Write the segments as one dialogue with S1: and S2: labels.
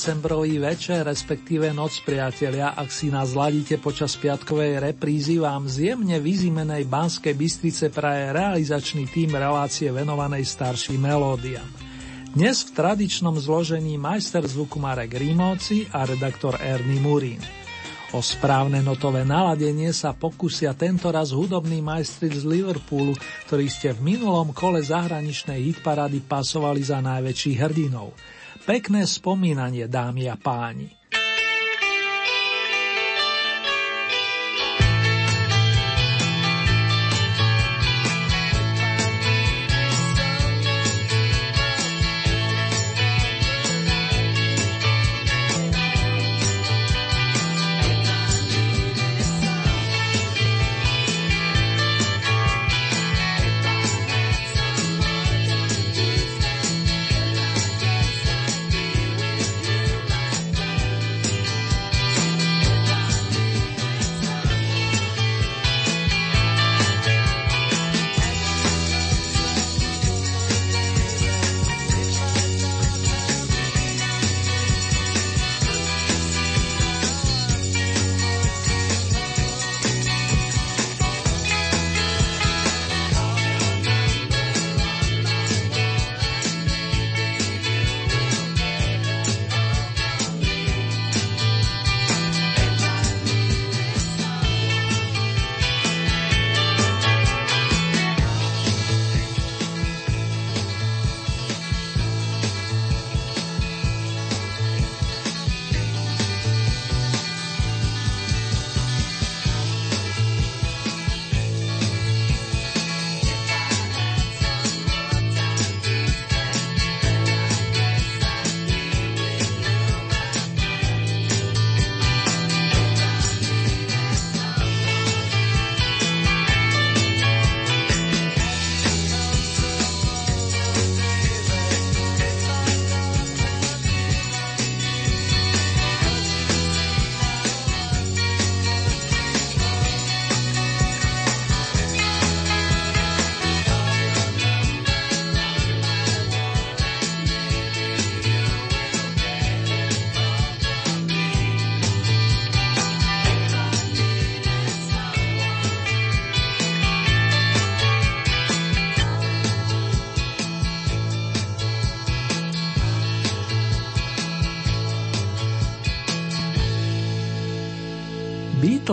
S1: Decembrový večer, respektíve noc, priatelia, ak si nás ladíte počas piatkovej reprízy, vám z jemne vyzimenej Banskej Bystrice praje realizačný tým relácie venovanej starším melódiam. Dnes v tradičnom zložení majster zvuku Marek Rímovci a redaktor Ernie Murín. O správne notové naladenie sa pokusia tentoraz hudobní majstri z Liverpoolu, ktorí ste v minulom kole zahraničnej hitparády pasovali za najväčších hrdinov – Pekné spomínanie, dámy a páni.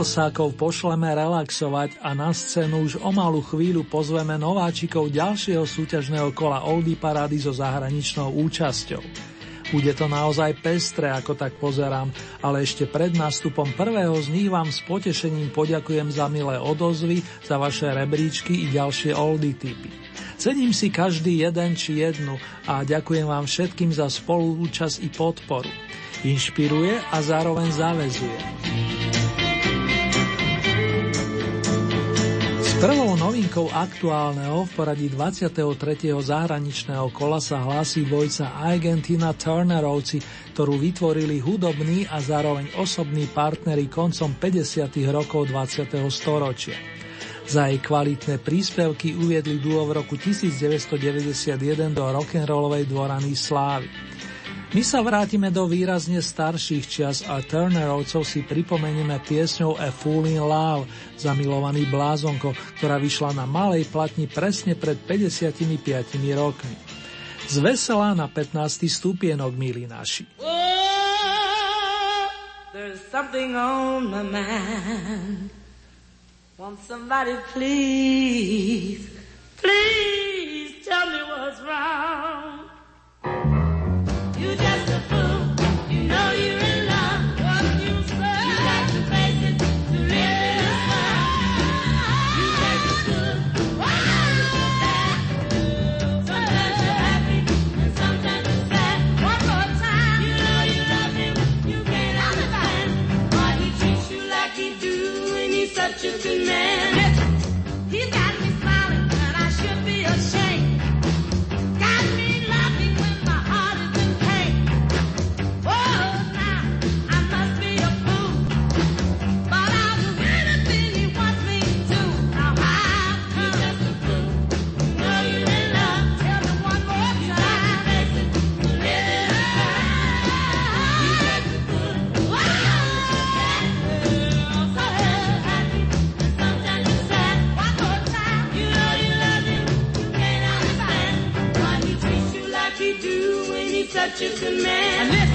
S1: Beatlesákov pošleme relaxovať a na scénu už o malú chvíľu pozveme nováčikov ďalšieho súťažného kola Oldie Parady so zahraničnou účasťou. Bude to naozaj pestré, ako tak pozerám, ale ešte pred nástupom prvého z nich vám s potešením poďakujem za milé odozvy, za vaše rebríčky i ďalšie oldie typy. Cením si každý jeden či jednu a ďakujem vám všetkým za spolúčasť i podporu. Inšpiruje a zároveň zavezuje. Prvou novinkou aktuálneho v poradí 23. zahraničného kola sa hlási dvojca Argentina Turnerovci, ktorú vytvorili hudobní a zároveň osobní partneri koncom 50. rokov 20. storočia. Za jej kvalitné príspevky uviedli duo v roku 1991 do rock'n'rollovej dvorany Slávy. My sa vrátime do výrazne starších čias a Turnerovcov si pripomenieme piesňou A Fool in Love, zamilovaný blázonko, ktorá vyšla na malej platni presne pred 55 rokmi. Zveselá na 15. stupienok, milí naši. Please, please tell me what's wrong. to it's a man.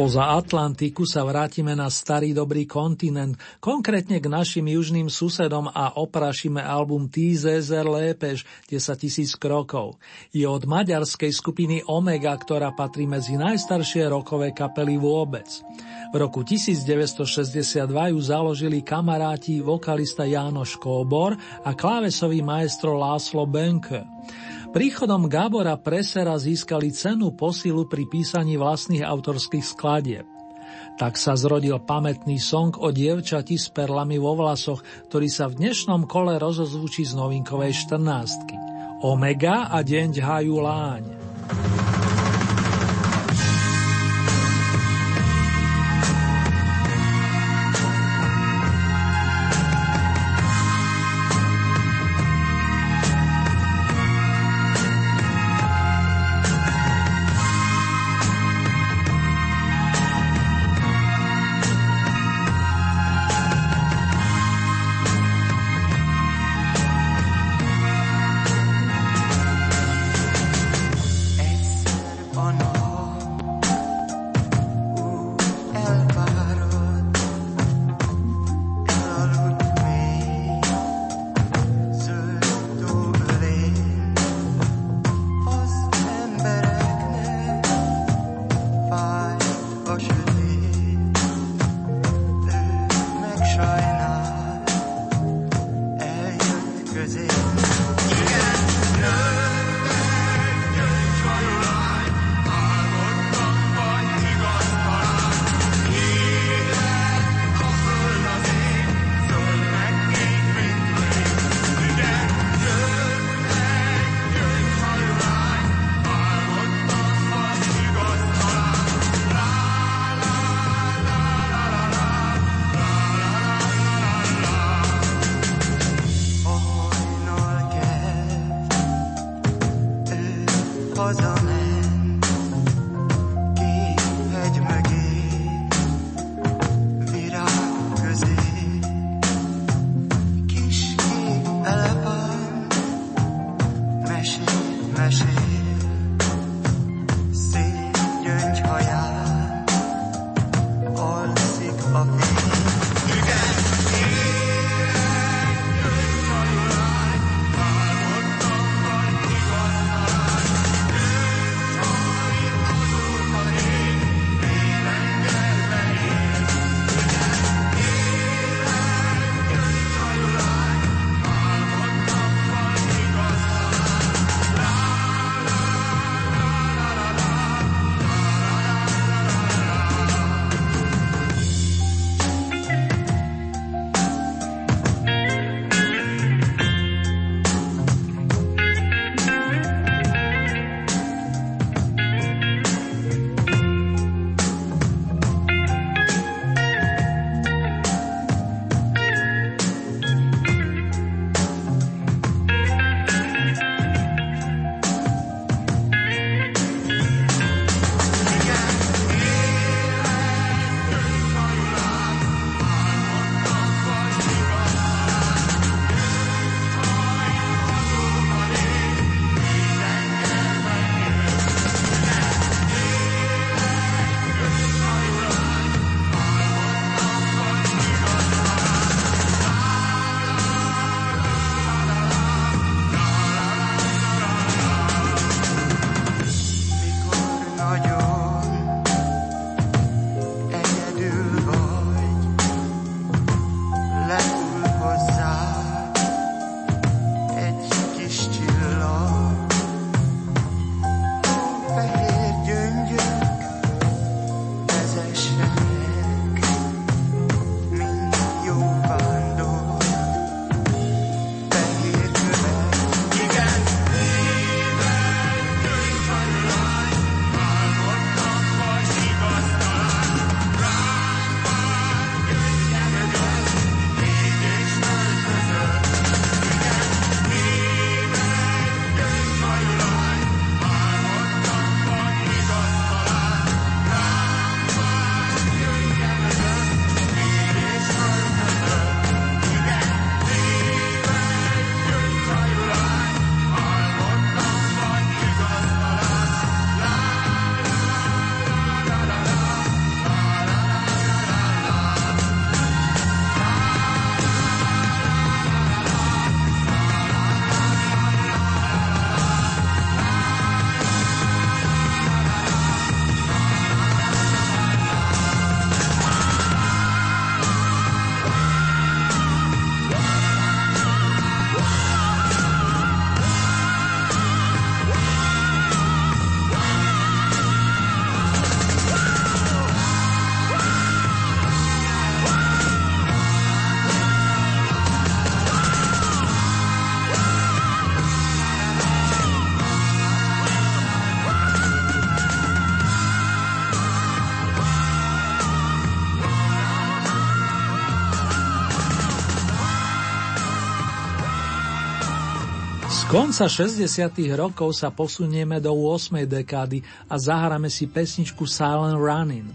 S1: Spoza Atlantiku sa vrátime na starý dobrý kontinent, konkrétne k našim južným susedom a oprašíme album Tízezer Lépeš 10 tisíc krokov. Je od maďarskej skupiny Omega, ktorá patrí medzi najstaršie rokové kapely vôbec. V roku 1962 ju založili kamaráti vokalista Jánoš Kóbor a klávesový maestro Láslo Benke. Príchodom Gábora Presera získali cenu posilu pri písaní vlastných autorských skladieb. Tak sa zrodil pamätný song o dievčati s perlami vo vlasoch, ktorý sa v dnešnom kole rozozvučí z novinkovej 14. Omega a deň ďhajú láň. Konca 60. rokov sa posunieme do 8. dekády a zahráme si pesničku Silent Running.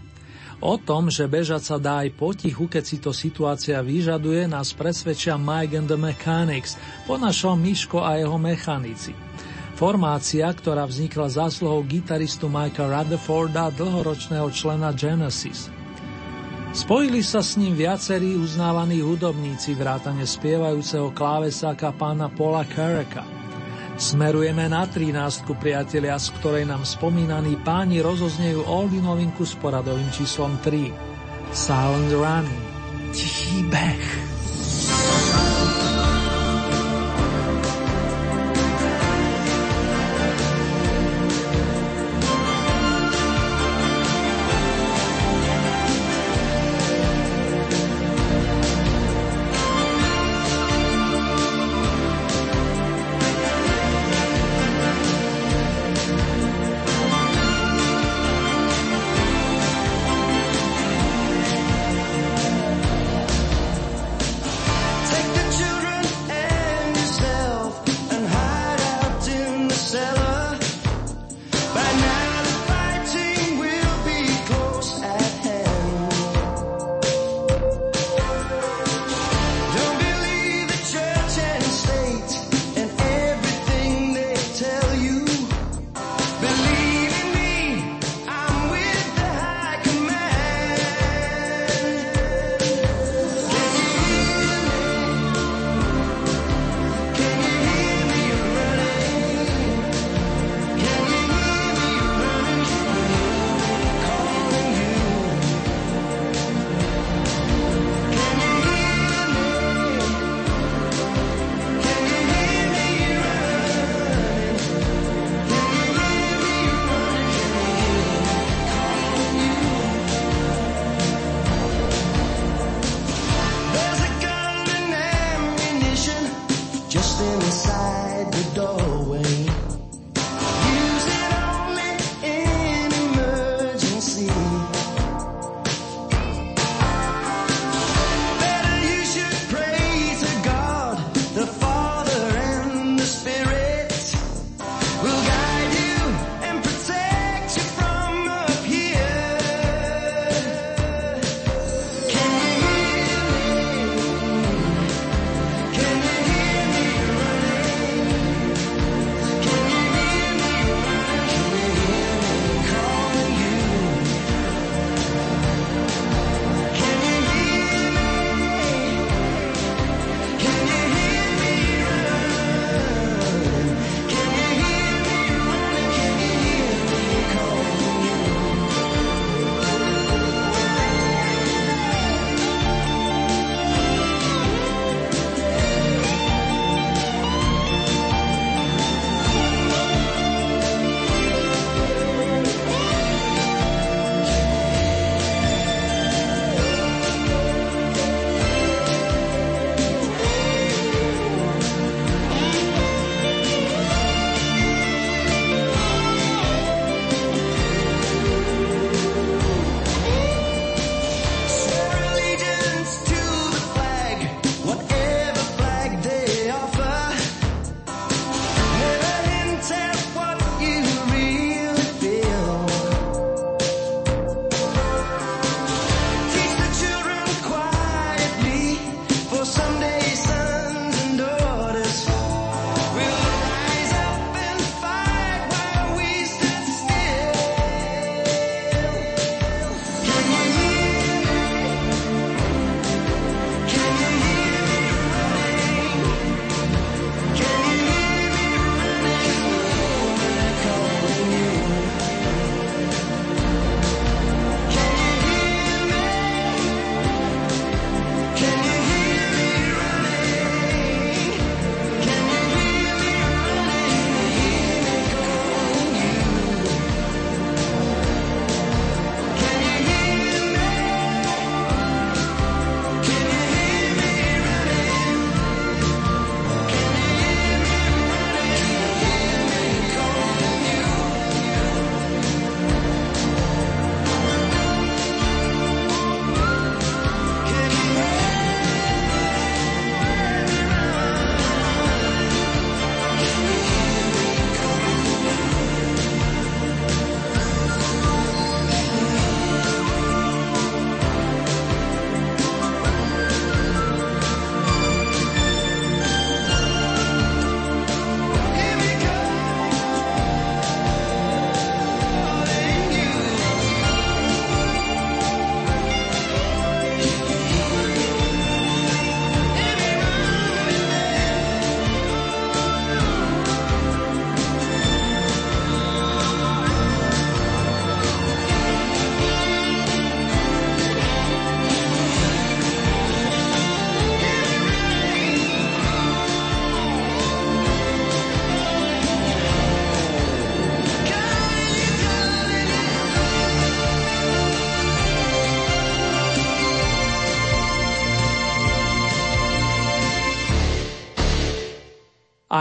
S1: O tom, že bežať sa dá aj potichu, keď si to situácia vyžaduje, nás presvedčia Mike and the Mechanics, po našom Miško a jeho mechanici. Formácia, ktorá vznikla zásluhou gitaristu Mikea Rutherforda, dlhoročného člena Genesis. Spojili sa s ním viacerí uznávaní hudobníci vrátane spievajúceho klávesáka pána Paula Carracka. Smerujeme na 13, priatelia, z ktorej nám spomínaní páni rozoznejú oldy novinku s poradovým číslom 3. Silent Running. Tichý beh.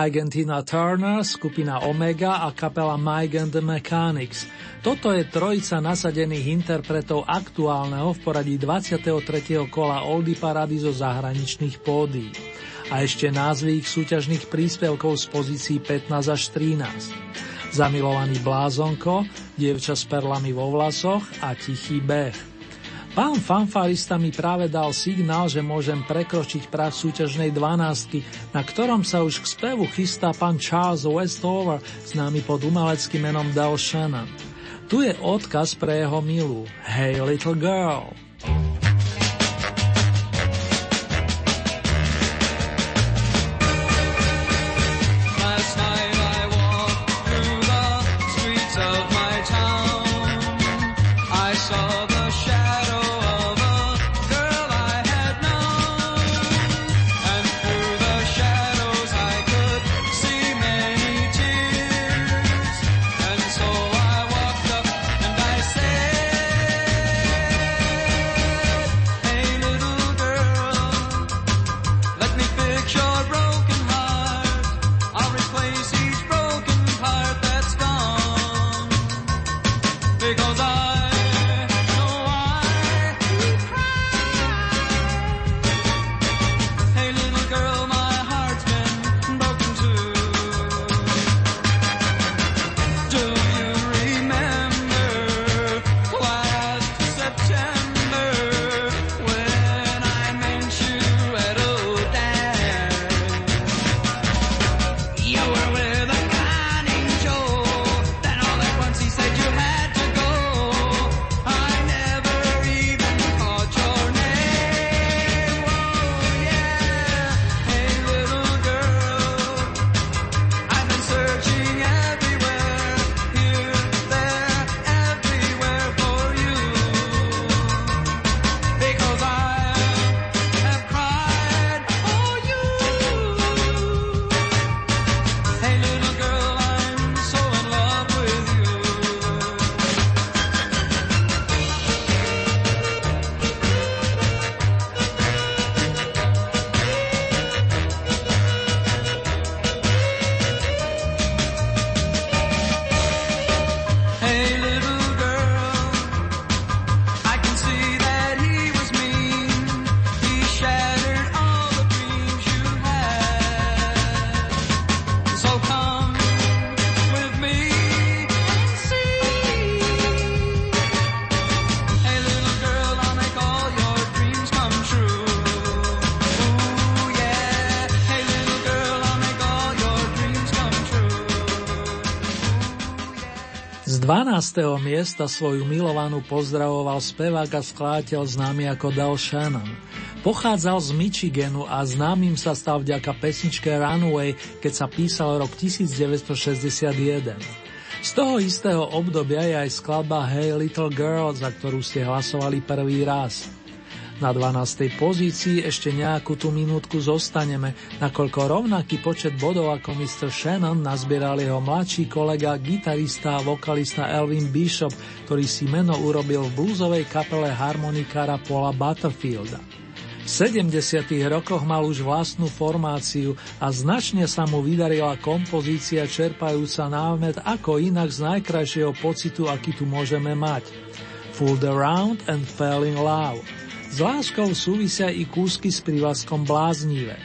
S2: Argentina Turner, skupina Omega a kapela Mike and the Mechanics. Toto je trojica nasadených interpretov aktuálneho v poradí 23. kola Oldy Parady zo zahraničných pódií. A ešte názvy ich súťažných príspevkov z pozícií 15 až 13. Zamilovaný blázonko, dievča s perlami vo vlasoch a tichý beh. Pán fanfarista mi práve dal signál, že môžem prekročiť prach súťažnej dvanástky, na ktorom sa už k spevu chystá pán Charles Westover, známy pod umeleckým menom Del Shannon. Tu je odkaz pre jeho milú Hey Little Girl. 12. miesta svoju milovanú pozdravoval spevák a skladateľ známy ako Del Shannon. Pochádzal z Michiganu a známym sa stal vďaka pesničke Runway, keď sa písal rok 1961. Z toho istého obdobia je aj skladba Hey Little Girl, za ktorú ste hlasovali prvý raz. Na 12. pozícii ešte nejakú tú minútku zostaneme, nakoľko rovnaký počet bodov ako Mr. Shannon nazbieral jeho mladší kolega, gitarista a vokalista Elvin Bishop, ktorý si meno urobil v bluesovej kapele harmonikára Paula Butterfielda. V 70. rokoch mal už vlastnú formáciu a značne sa mu vydarila kompozícia čerpajúca námet ako inak z najkrajšieho pocitu, aký tu môžeme mať. Fooled around and fell in love. S láskou súvisia i kúsky s prívlaskom bláznivé.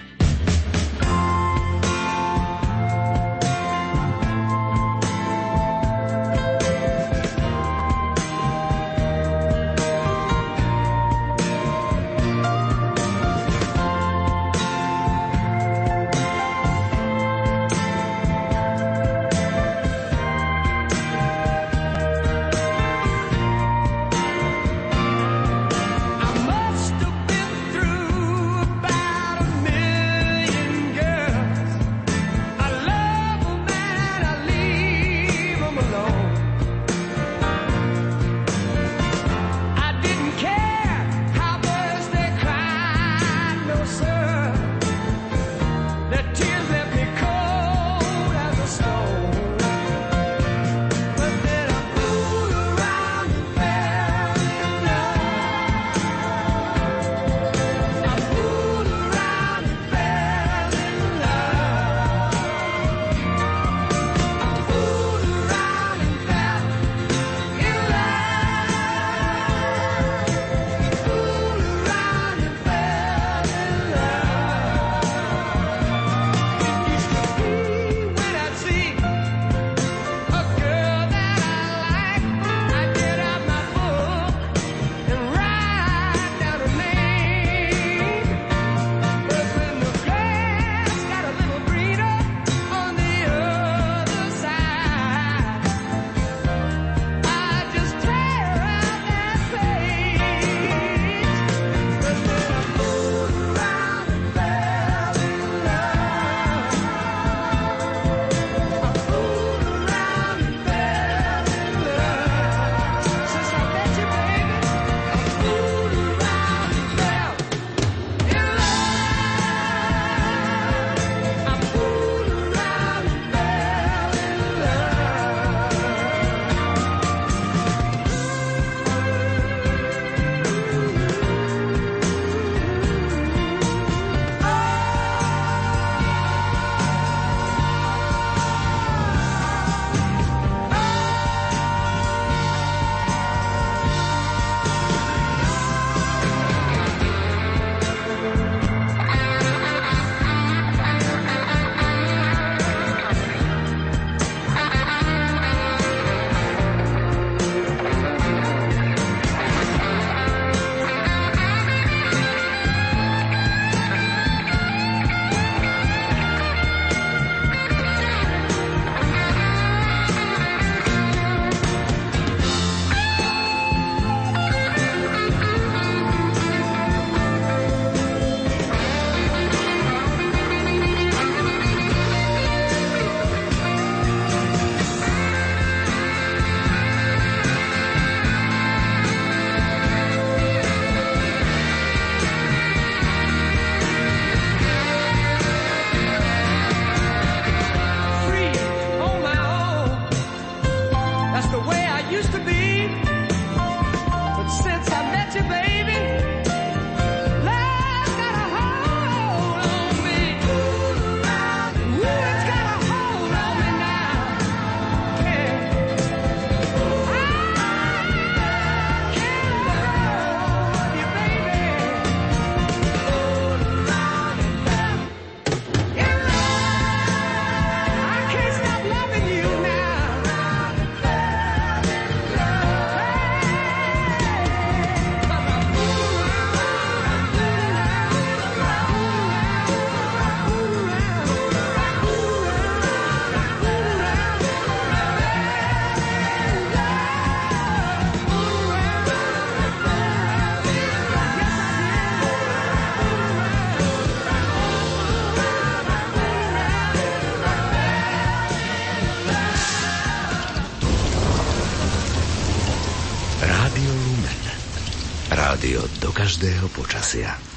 S2: Každého počasia.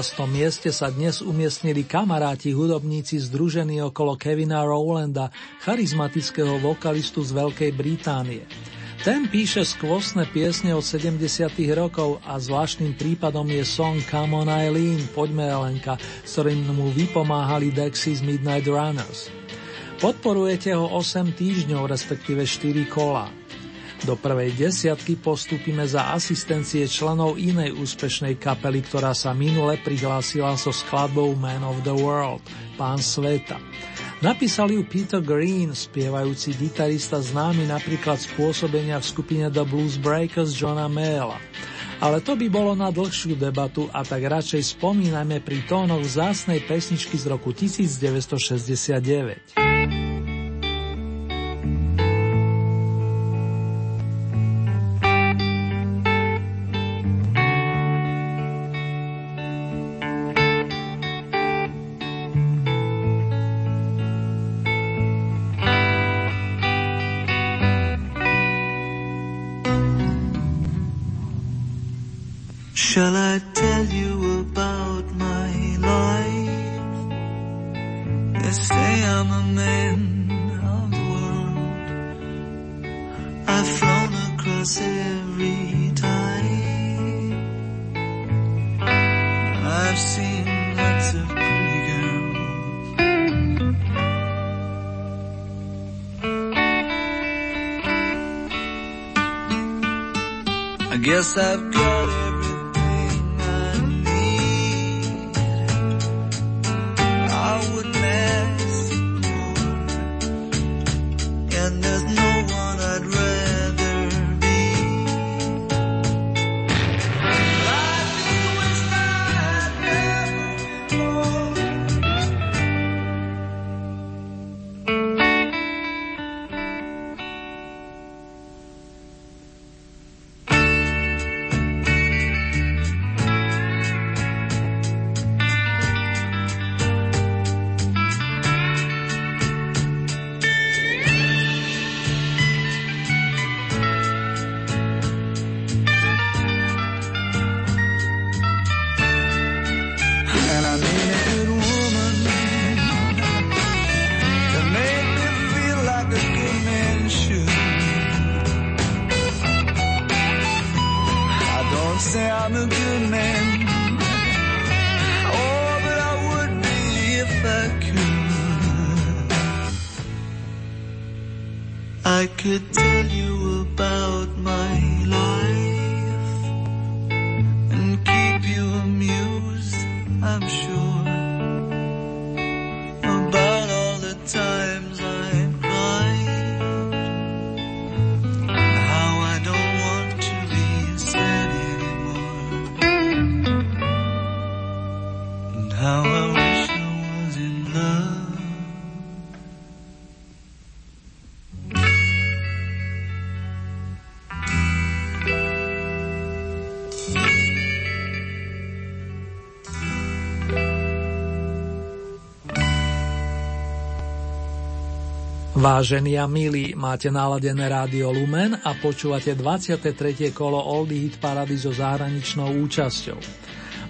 S1: Na 11. mieste sa dnes umiestnili kamaráti hudobníci združení okolo Kevina Rowlanda, charizmatického vokalistu z Veľkej Británie. Ten píše skvostné piesne od 70. rokov a zvláštnym prípadom je song Come on Eileen, poďme Elenka, s ktorým mu vypomáhali Dexys Midnight Runners. Podporujete ho 8 týždňov, respektíve 4 kola. Do prvej desiatky postúpime za asistencie členov inej úspešnej kapely, ktorá sa minule prihlásila so skladbou Man of the World, Pán sveta. Napísal ju Peter Green, spievajúci gitarista známy napríklad spôsobenia v skupine The Blues Breakers Johna Mayla. Ale to by bolo na dlhšiu debatu a tak radšej spomínajme pri tónoch zásnej pesničky z roku 1969.
S3: myself.
S1: Vážení a milí, máte naladené rádio Lumen a počúvate 23. kolo Oldy Hit Parady so zahraničnou účasťou.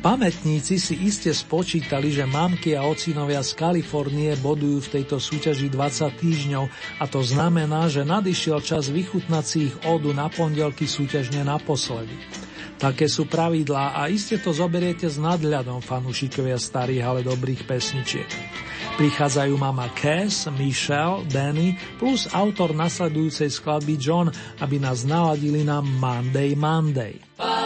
S1: Pamätníci si iste spočítali, že mamky a ocinovia z Kalifornie bodujú v tejto súťaži 20 týždňov a to znamená, že nadišiel čas vychutnať si ich odu na pondelky súťažne naposledy. Také sú pravidlá a iste to zoberiete s nadhľadom fanúšikovia starých, ale dobrých pesničiek. Prichádzajú mama Cass, Michelle, Danny plus autor nasledujúcej skladby John, aby nás naladili na Monday Monday. Bye.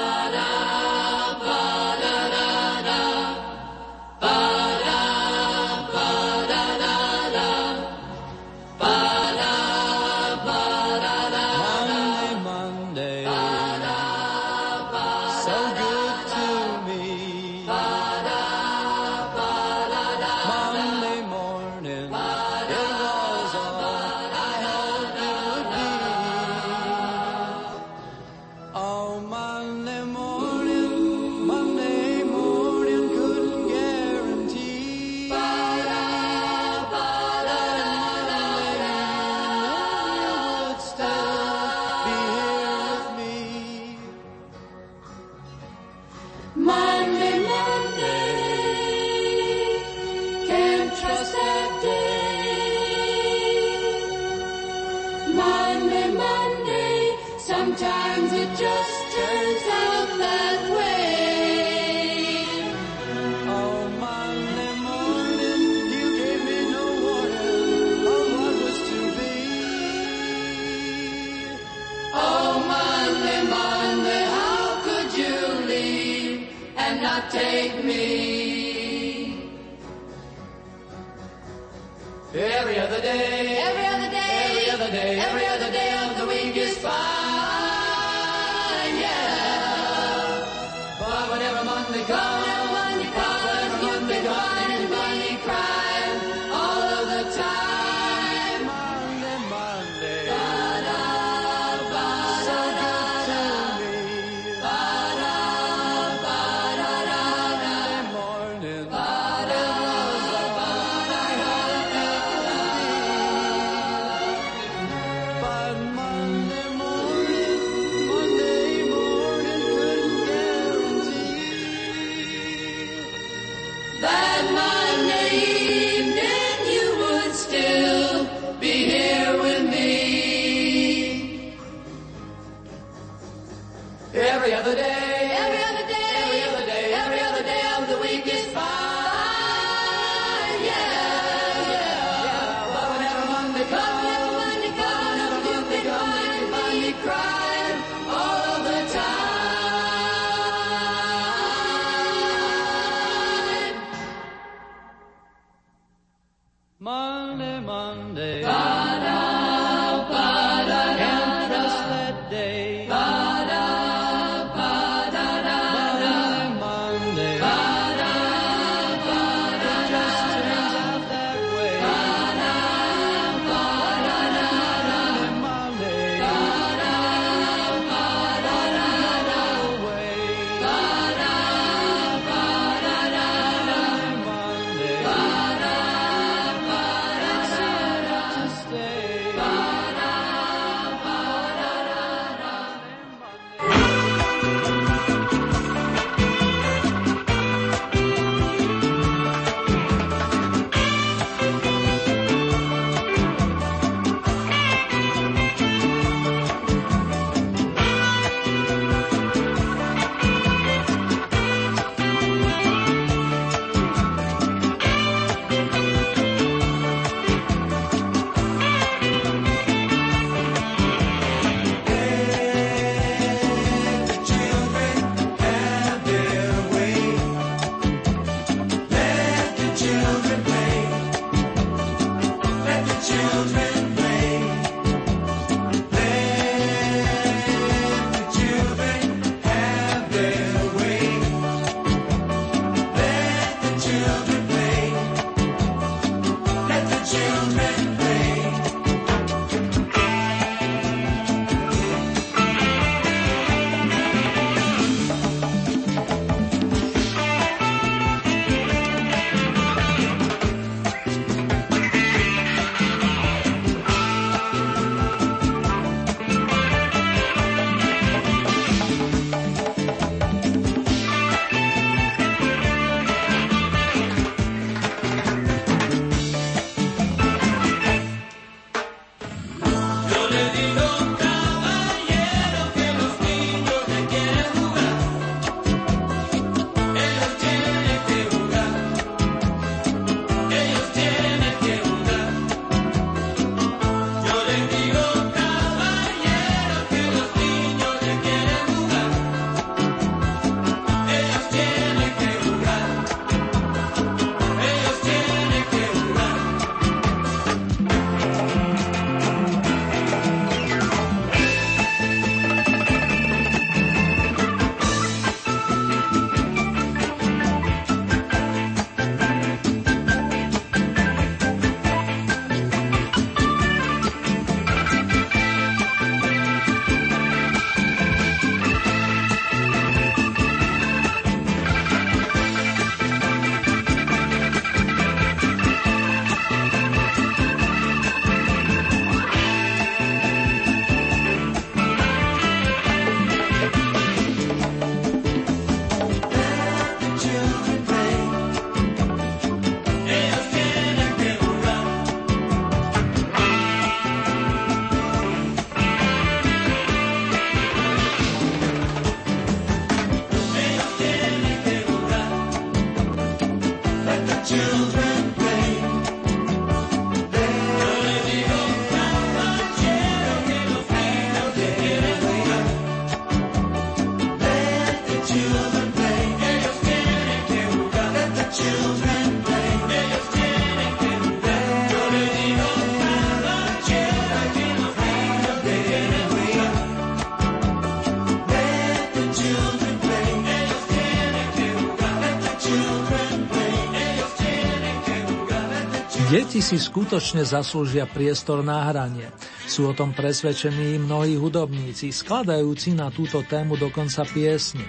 S1: Si skutočne zaslúžia priestor na hranie. Sú o tom presvedčení mnohí hudobníci, skladajúci na túto tému dokonca piesne.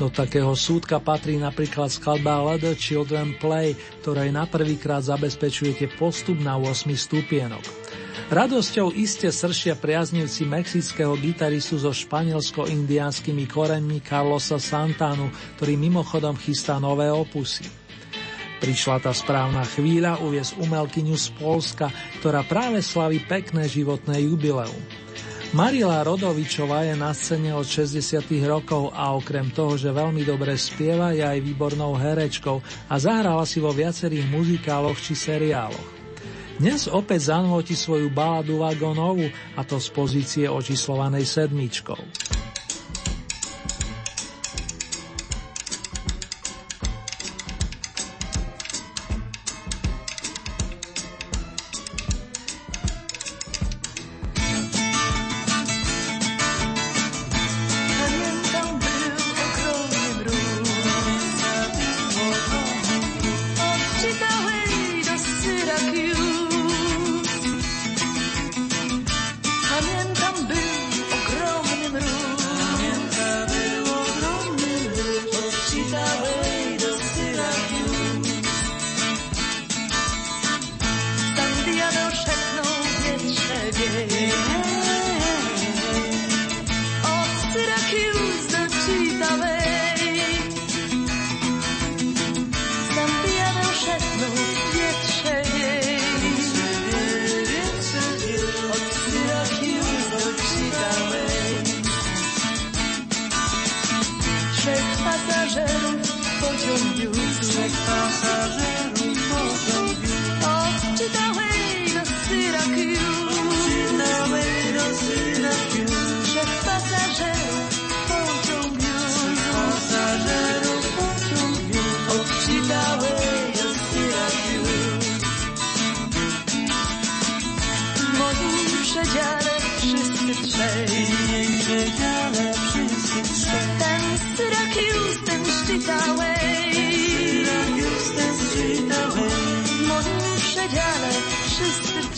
S1: Do takého súdka patrí napríklad skladba Let the Children Play, ktorej na prvýkrát zabezpečujete postup na 8 stupienok. Radosťou iste sršia priaznivci mexického gitaristu so španielsko-indiánskymi koreňmi Carlosa Santanu, ktorý mimochodom chystá nové opusy. Prišla tá správna chvíľa uviesť umelkyňu z Polska, ktorá práve slaví pekné životné jubileum. Marila Rodovičová je na scéne od 60. rokov a okrem toho, že veľmi dobre spieva, je aj výbornou herečkou a zahrala si vo viacerých muzikáloch či seriáloch. Dnes opäť zanúti svoju baladu Vagonovu a to z pozície očíslovanej sedmičkou.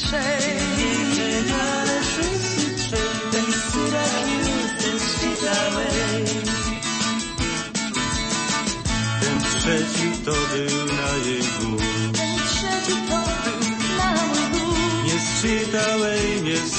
S4: trzej. Ten syrak ten dalej.
S5: Ten trzeci to był na jej górze.
S4: Ten trzeci to był na mój górze.
S5: Nie z nie z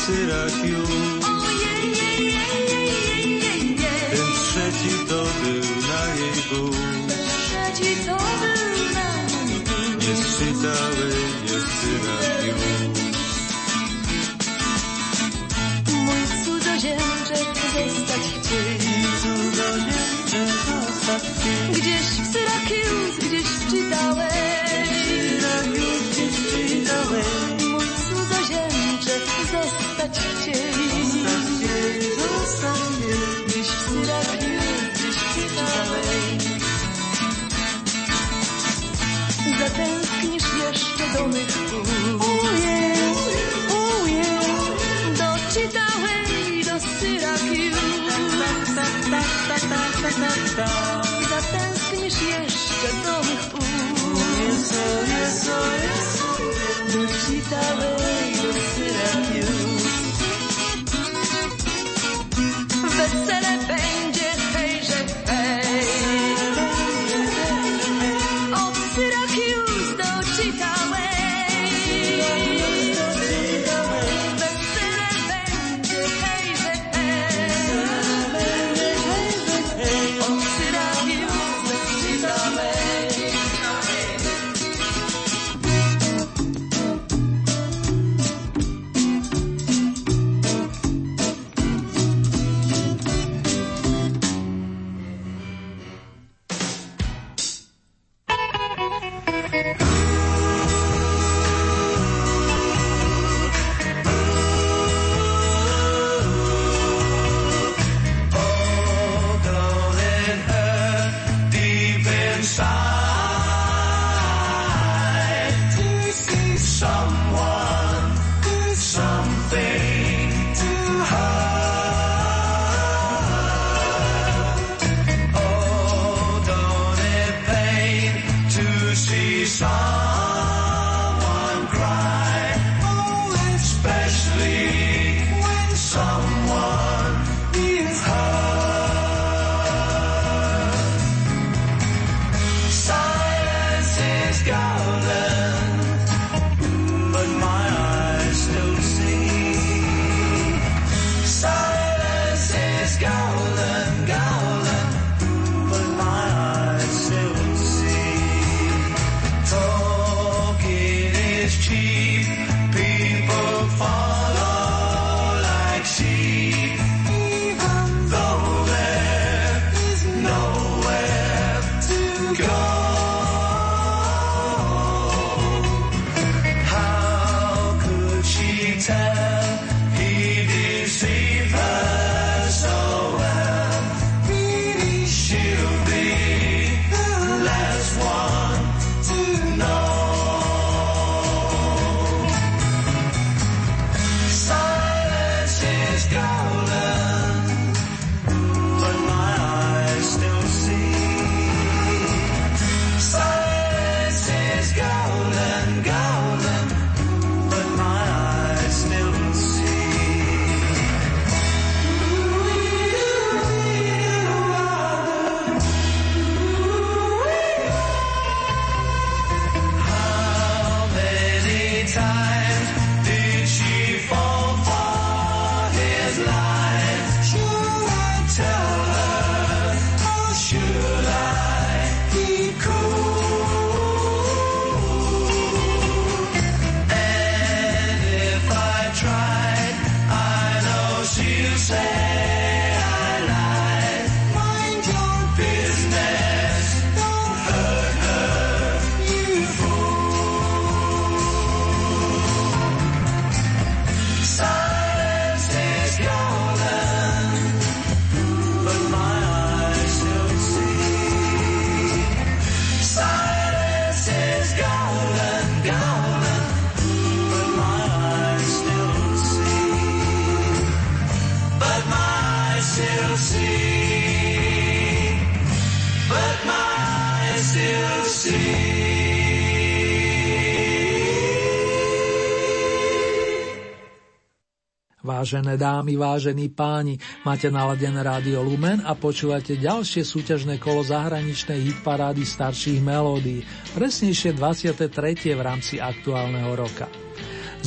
S6: Vážené dámy, vážení páni, máte naladené rádio Lumen a počúvate ďalšie súťažné kolo zahraničnej hitparády starších melódií, presnejšie 23. v rámci aktuálneho roka.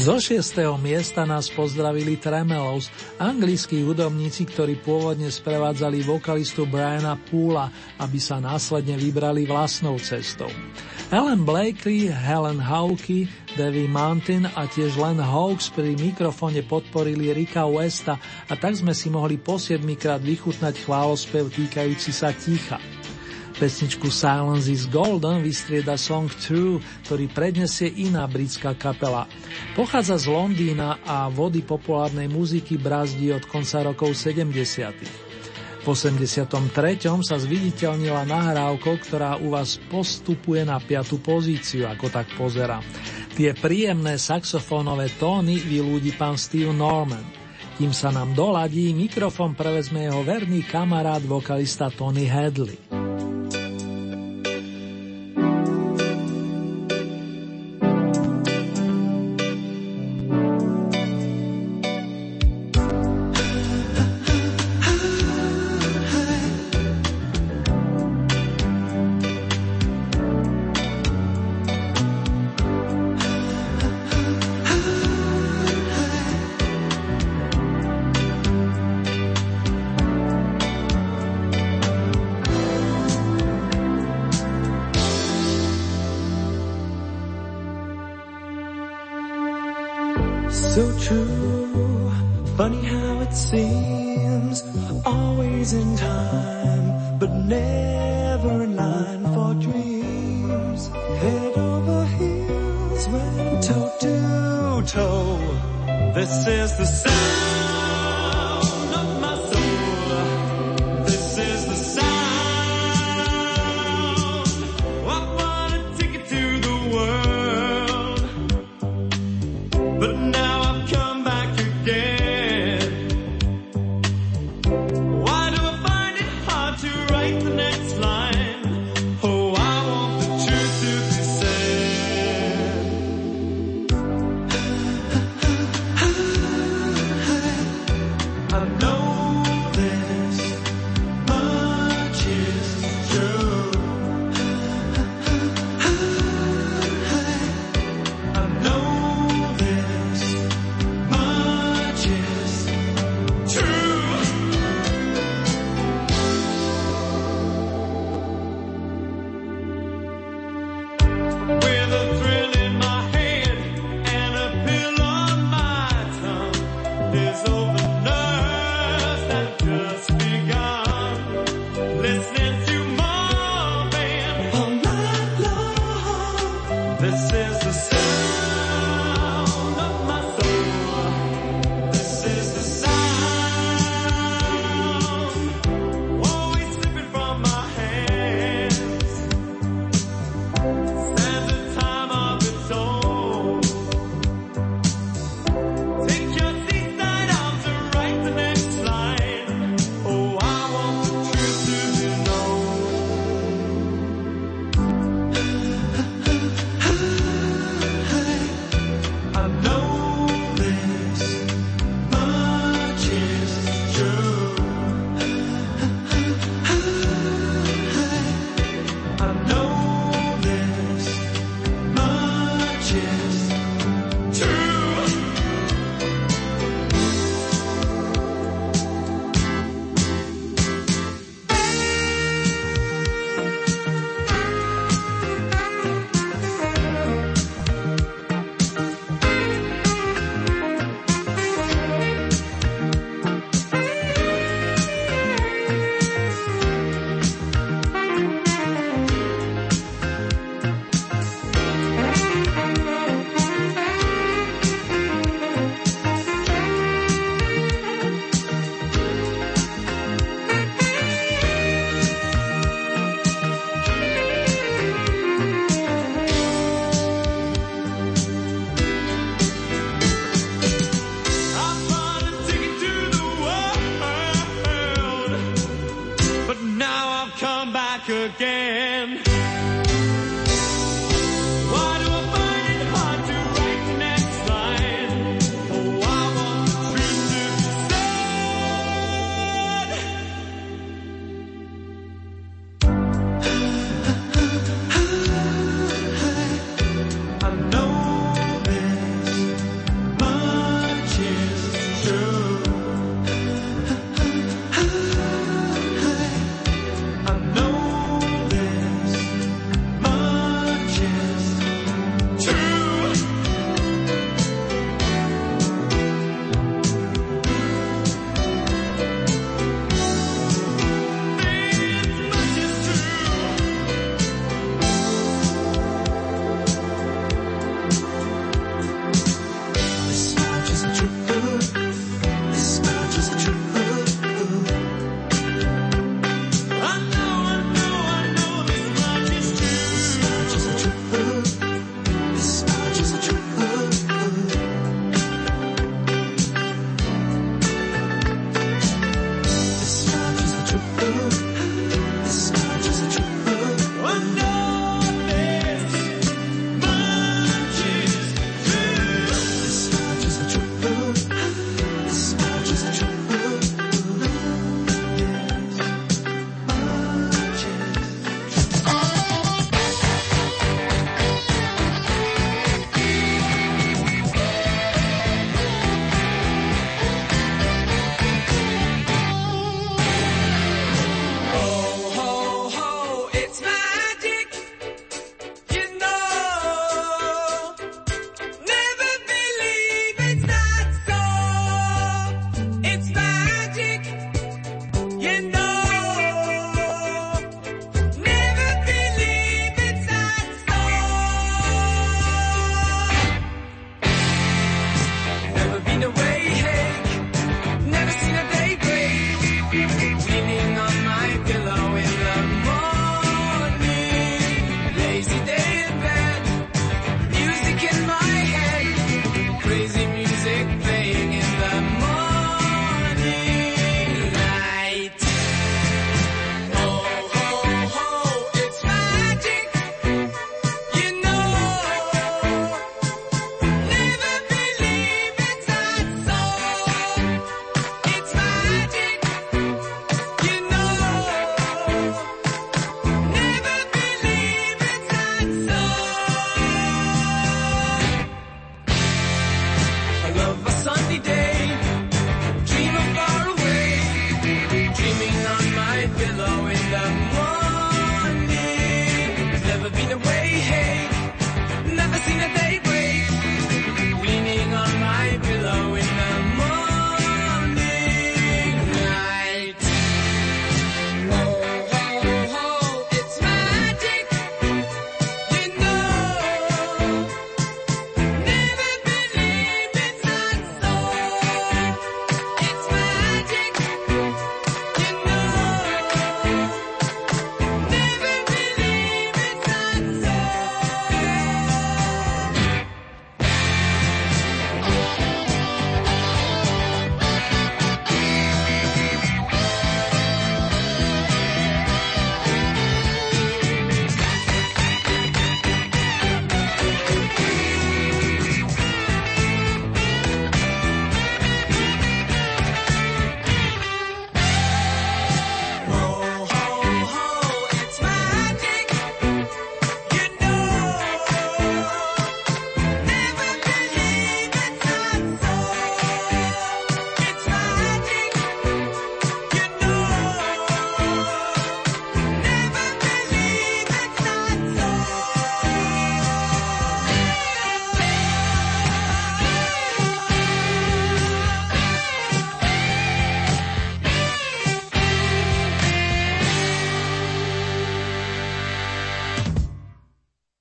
S6: Zo šiestého miesta nás pozdravili Tremelos, anglickí hudobníci, ktorí pôvodne sprevádzali vokalistu Briana Poola, aby sa následne vybrali vlastnou cestou. Helen Blakely, Helen Hawkey, Davy Mountain a tiež Len Hawks pri mikrofóne podporili Rika Westa a tak sme si mohli po krát vychutnať chválospev týkajúci sa ticha. Pesničku Silence is Golden vystrieda song True, ktorý prednesie iná britská kapela. Pochádza z Londýna a vody populárnej muziky brazdí od konca rokov 70. V 83. sa zviditeľnila nahrávkou, ktorá u vás postupuje na piatu pozíciu, ako tak pozera. Tie príjemné saxofónové tóny vylúdi pán Steve Norman. Kým sa nám doladí, mikrofon prevezme jeho verný kamarát vokalista Tony Hadley.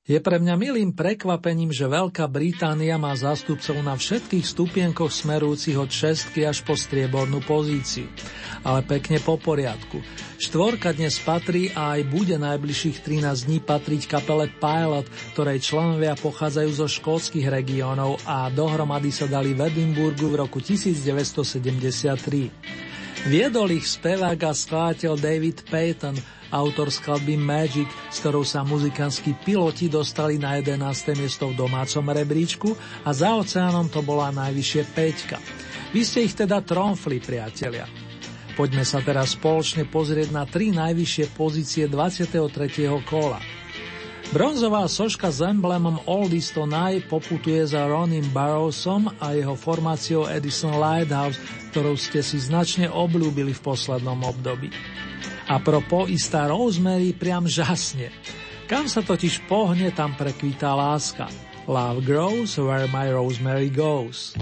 S7: Je pre mňa milým prekvapením, že Veľká Británia má zástupcov na všetkých stupienkoch smerúcich od šestky až po striebornú pozíciu. Ale pekne po poriadku. Štvorka dnes patrí a aj bude najbližších 13 dní patriť kapele Pilot, ktorej členovia pochádzajú zo škótskych regiónov a dohromady sa dali v Edinburgu v roku 1973. Viedol ich spevák a skladateľ David Payton, autor skladby Magic, s ktorou sa muzikantskí piloti dostali na 11. miesto v domácom rebríčku a za oceánom to bola najvyššie peťka. Vy ste ich teda tromfli, priatelia. Poďme sa teraz spoločne pozrieť na tri najvyššie pozície 23. kola. Bronzová soška s emblemom Oldies Tonight poputuje za Ronin Barrowsom a jeho formáciou Edison Lighthouse, ktorou ste si značne obľúbili v poslednom období. A propo istá Rosemary priam žasne. Kam sa totiž pohne, tam prekvítá láska. Love grows where my rosemary goes.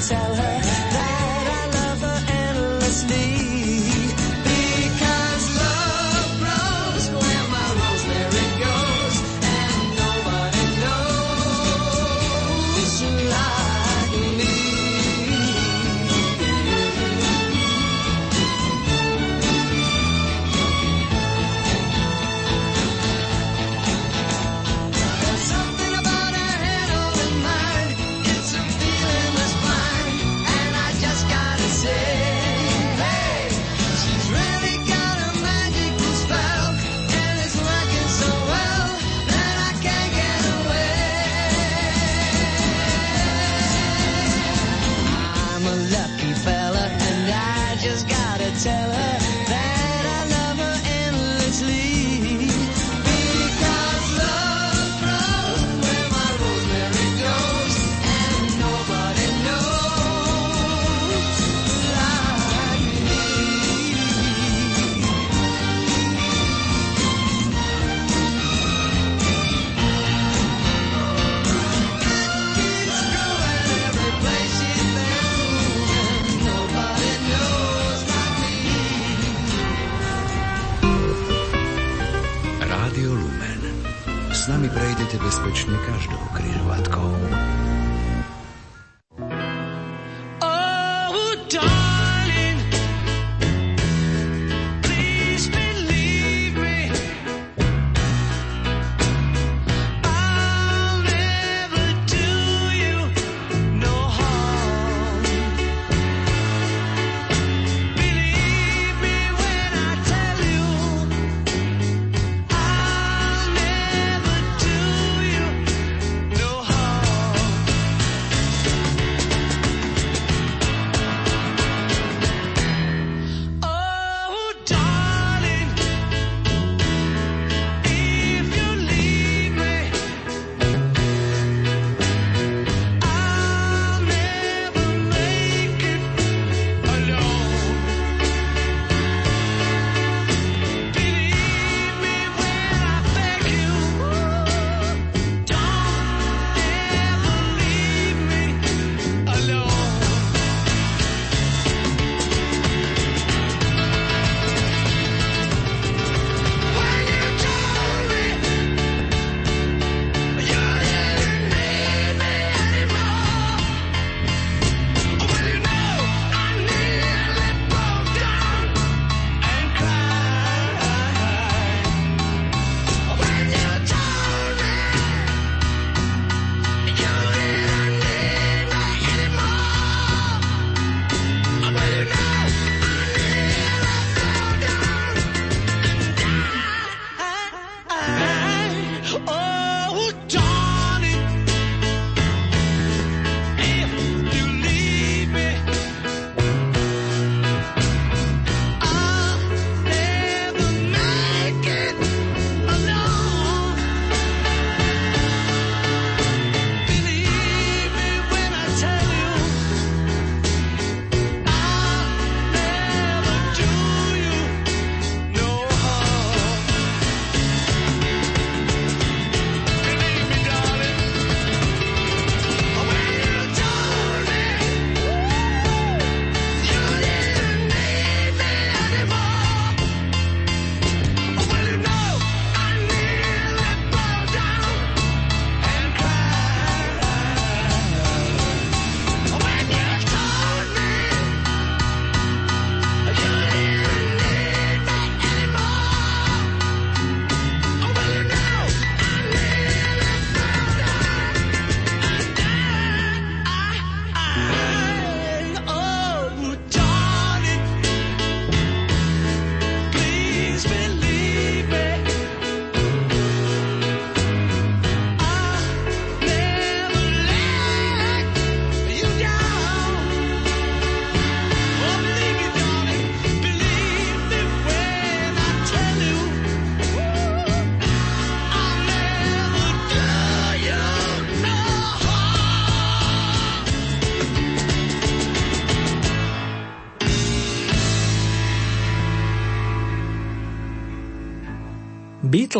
S7: tell her.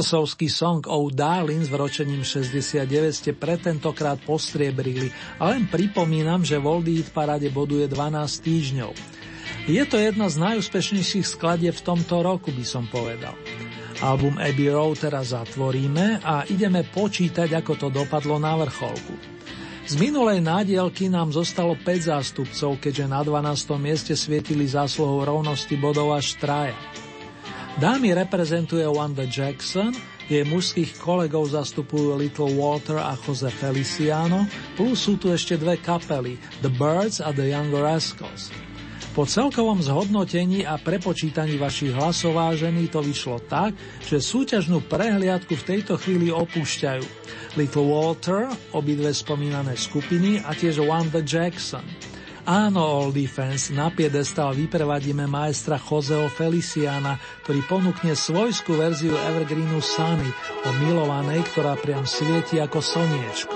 S1: Beatlesovský song Oh Darling s vročením 69 ste pre tentokrát postriebrili a len pripomínam, že Hit parade boduje 12 týždňov. Je to jedna z najúspešnejších skladie v tomto roku, by som povedal. Album Abbey Road teraz zatvoríme a ideme počítať, ako to dopadlo na vrcholku. Z minulej nádielky nám zostalo 5 zástupcov, keďže na 12. mieste svietili zásluhou rovnosti bodov až traja. Dámy reprezentuje Wanda Jackson, jej mužských kolegov zastupujú Little Walter a Jose Feliciano, plus sú tu ešte dve kapely, The Birds a The Younger Rascals. Po celkovom zhodnotení a prepočítaní vašich hlasov vážení to vyšlo tak, že súťažnú prehliadku v tejto chvíli opúšťajú Little Walter, obidve spomínané skupiny a tiež Wanda Jackson – Áno, All Defense, na piedestal vyprevadíme maestra Joseho Feliciana, ktorý ponúkne svojskú verziu Evergreenu Sunny o milovanej, ktorá priam svieti ako slniečko.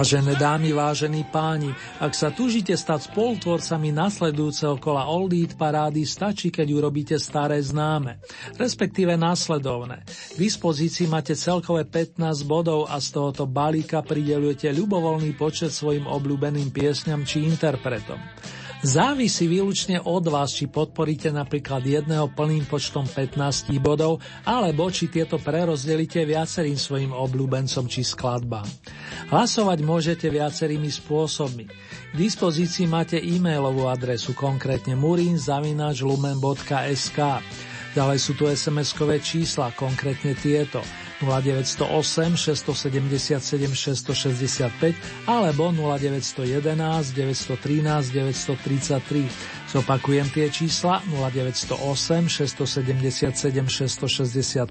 S1: Vážené dámy, vážení páni, ak sa túžite stať spolutvorcami nasledujúceho kola Old Eat parády, stačí, keď urobíte staré známe, respektíve následovné. V dispozícii máte celkové 15 bodov a z tohoto balíka pridelujete ľubovoľný počet svojim obľúbeným piesňam či interpretom. Závisí výlučne od vás, či podporíte napríklad jedného plným počtom 15 bodov, alebo či tieto prerozdelíte viacerým svojim obľúbencom či skladbám. Hlasovať môžete viacerými spôsobmi. K dispozícii máte e-mailovú adresu, konkrétne murinzavinačlumen.sk. Ďalej sú tu SMS-kové čísla, konkrétne tieto – 0908 677 665 alebo 0911 913 933. Zopakujem tie čísla 0908 677 665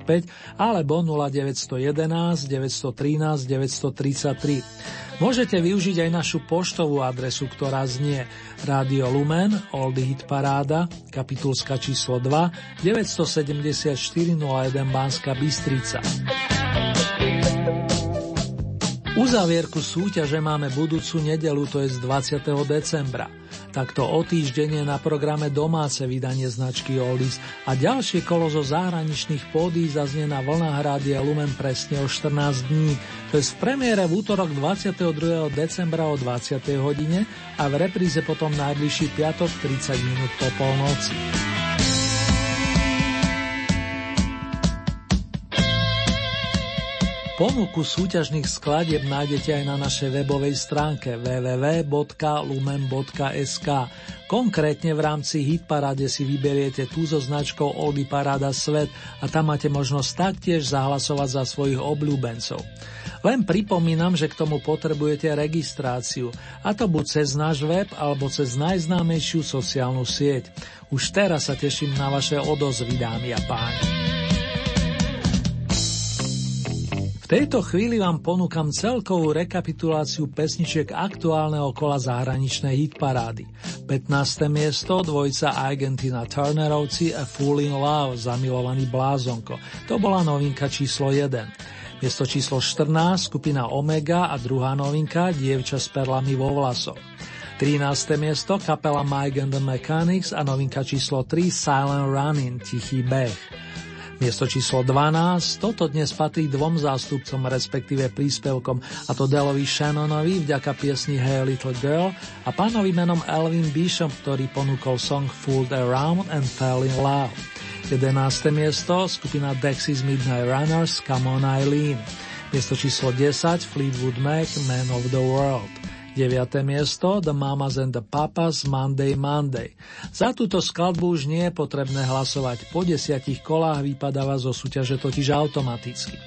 S1: alebo 0911 913 933. Môžete využiť aj našu poštovú adresu, ktorá znie Radio Lumen, Oldie Hit Paráda, kapitulska číslo 2, 974 01 Banska Bystrica. Uzavierku súťaže máme budúcu nedelu, to je z 20. decembra. Takto o týždeň je na programe domáce vydanie značky Oldies a ďalšie kolo zo zahraničných pódí zaznie na vlnách Rádia Lumen presne o 14 dní. To je v premiére v útorok 22. decembra o 20. hodine a v repríze potom najbližší piatok 30 minút po polnoci. Ponuku súťažných skladieb nájdete aj na našej webovej stránke www.lumen.sk. Konkrétne v rámci Hitparade si vyberiete tú so značkou Oldy Parada Svet a tam máte možnosť taktiež zahlasovať za svojich obľúbencov. Len pripomínam, že k tomu potrebujete registráciu, a to buď cez náš web alebo cez najznámejšiu sociálnu sieť. Už teraz sa teším na vaše odozvy, dámy a páni. Tejto chvíli vám ponúkam celkovú rekapituláciu pesničiek aktuálneho kola zahraničnej hitparády. 15. miesto dvojca Argentina Turnerovci A Fool in Love, zamilovaný blázonko. To bola novinka číslo 1. Miesto číslo 14 skupina Omega a druhá novinka Dievča s perlami vo vlasoch. 13. miesto kapela Mike and the Mechanics a novinka číslo 3 Silent Running, Tichý beh. Miesto číslo 12, toto dnes patrí dvom zástupcom, respektíve príspevkom, a to Delovi Shannonovi vďaka piesni Hey Little Girl a pánovi menom Elvin Bishop, ktorý ponúkol song Fooled Around and Fell in Love. 11. miesto, skupina Dexys Midnight Runners, Come on Eileen. Miesto číslo 10, Fleetwood Mac, Man of the World. 9. miesto The Mamas and the Papas Monday Monday. Za túto skladbu už nie je potrebné hlasovať. Po desiatich kolách vypadáva zo súťaže totiž automaticky.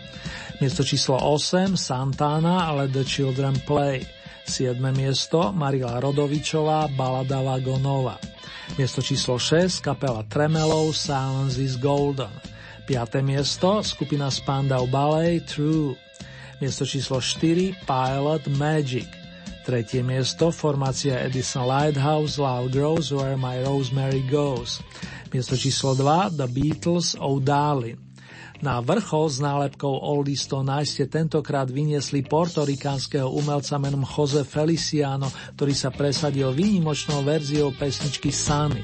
S1: Miesto číslo 8 Santana Let the Children Play. 7. miesto Marila Rodovičová Balada Vagonova. Miesto číslo 6 kapela Tremelov Silence is Golden. 5. miesto skupina Spandau Ballet True. Miesto číslo 4 Pilot Magic. Tretie miesto, formácia Edison Lighthouse, Love Grows Where My Rosemary Goes. Miesto číslo 2, The Beatles, Oh Darling. Na vrchol s nálepkou Oldies to ste tentokrát vyniesli portorikánskeho umelca menom Jose Feliciano, ktorý sa presadil výnimočnou verziou pesničky Sunny.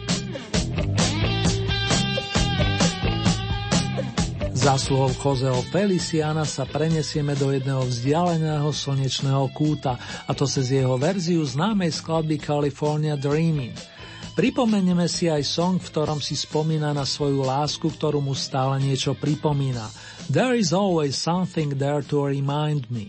S1: Zásluhou Chozeho Feliciana sa prenesieme do jedného vzdialeného slnečného kúta, a to cez jeho verziu známej skladby California Dreaming. Pripomenieme si aj song, v ktorom si spomína na svoju lásku, ktorú mu stále niečo pripomína. There is always something there to remind me.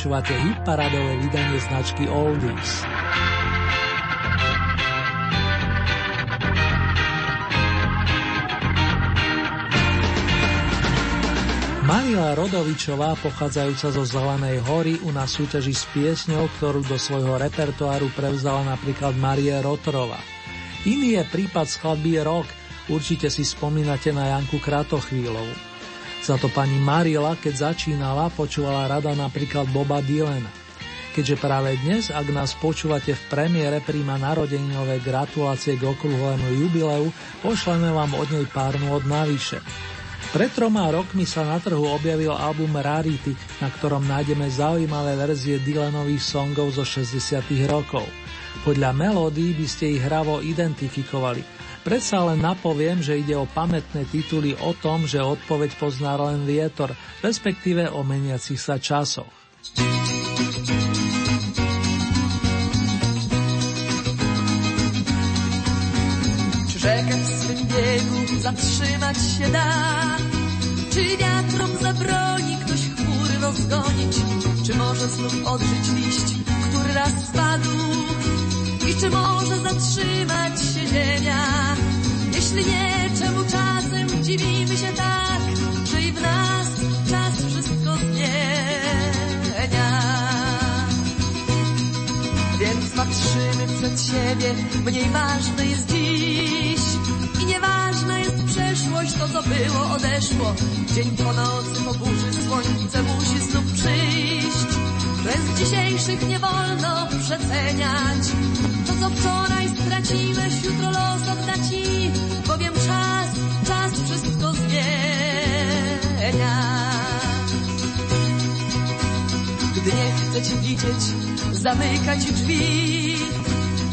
S1: Počúvate hit paradové vydanie značky Oldies. Manila Rodovičová, pochádzajúca zo Zelenej hory, u nás súťaží s piesňou, ktorú do svojho repertoáru prevzala napríklad Marie Rotrova. Iný je prípad skladby Rock, určite si spomínate na Janku Kratochvílovu. Za to pani Marila, keď začínala, počúvala rada napríklad Boba Dylana. Keďže práve dnes, ak nás počúvate v premiére, príjma narodeninové gratulácie k okrúhlému jubileu, pošleme vám od nej pár od navyše. Pred troma rokmi sa na trhu objavil album Rarity, na ktorom nájdeme zaujímavé verzie Dylanových songov zo 60 rokov. Podľa melódií by ste ich hravo identifikovali – Predsa len napoviem, že ide o pamätné tituly o tom, že odpoveď pozná len vietor, respektíve o meniacich sa časoch.
S4: Czy rzekę w swym biegu zatrzymać się da? Czy wiatrom zabroni ktoś chmury rozgonić? Czy może znów odżyć liść, który raz spadł? I czy może zatrzymać ziemia? Jeśli nie, czemu czasem dziwimy się tak, że i w nas czas wszystko zmienia? Więc patrzymy przed siebie, mniej ważne jest dziś. I nieważna jest przeszłość, to co było, odeszło. Dzień po nocy, po burzy, słońce musi znów przyjść. Bez dzisiejszych nie wolno przeceniać co wczoraj straciłeś, jutro los odda ci Bowiem czas, czas wszystko zmienia. Gdy nie chce cię widzieć, zamykać drzwi.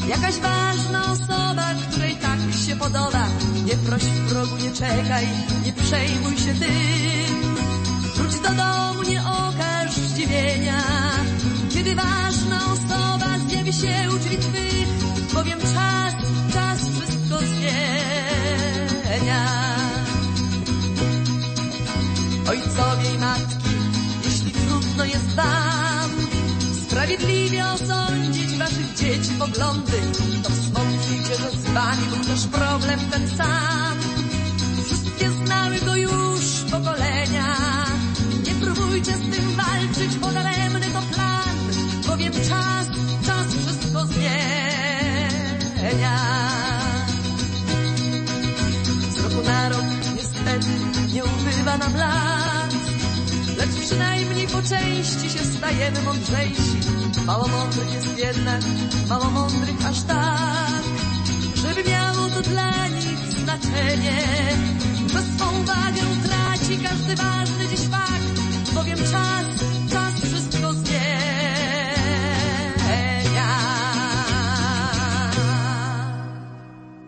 S4: Jakaś ważna osoba, której tak się podoba. Nie proś w progu, nie czekaj, nie przejmuj się tym. Wróć do domu, nie okaż zdziwienia. Kiedy ważna osoba zjawi się u drzwi twych Bowiem czas, czas wszystko zmienia. Ojcowie i matki, jeśli trudno jest wam Sprawiedliwie osądzić waszych dzieci poglądy To wspomnijcie, że z wami był też problem ten sam. Wszystkie znały go już pokolenia. Nie próbujcie z tym walczyć, bo daremny to plan Bowiem czas, czas wszystko zmienia Z roku na rok niestety nie ubywa nam lat Lecz przynajmniej po części się stajemy mądrzejsi. Mało mądrych jest jednak, mało mądrych aż tak. Żeby miało to dla nich znaczenie Że swą wagę traci każdy ważny dziś fakt Bowiem czas,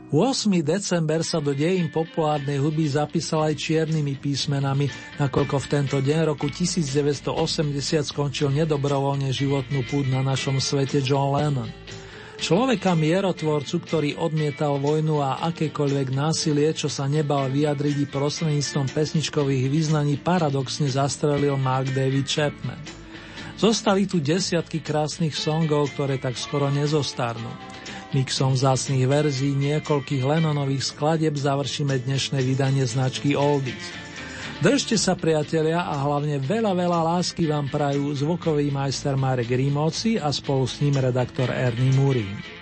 S1: 8. december sa do dejín populárnej hudby zapísal aj čiernymi písmenami, nakoľko v tento deň roku 1980 skončil nedobrovoľne životnú púd na našom svete John Lennon. Človeka mierotvorcu, ktorý odmietal vojnu a akékoľvek násilie, čo sa nebal vyjadriť prostredníctvom pesničkových význaní, paradoxne zastrelil Mark David Chapman. Zostali tu desiatky krásnych songov, ktoré tak skoro nezostarnú. Mixom vzácných verzií niekoľkých Lennonových skladeb završíme dnešné vydanie značky Oldies. Držte sa priatelia a hlavne veľa, veľa lásky vám prajú zvukový majster Marek Rímoci a spolu s ním redaktor Ernie Murín.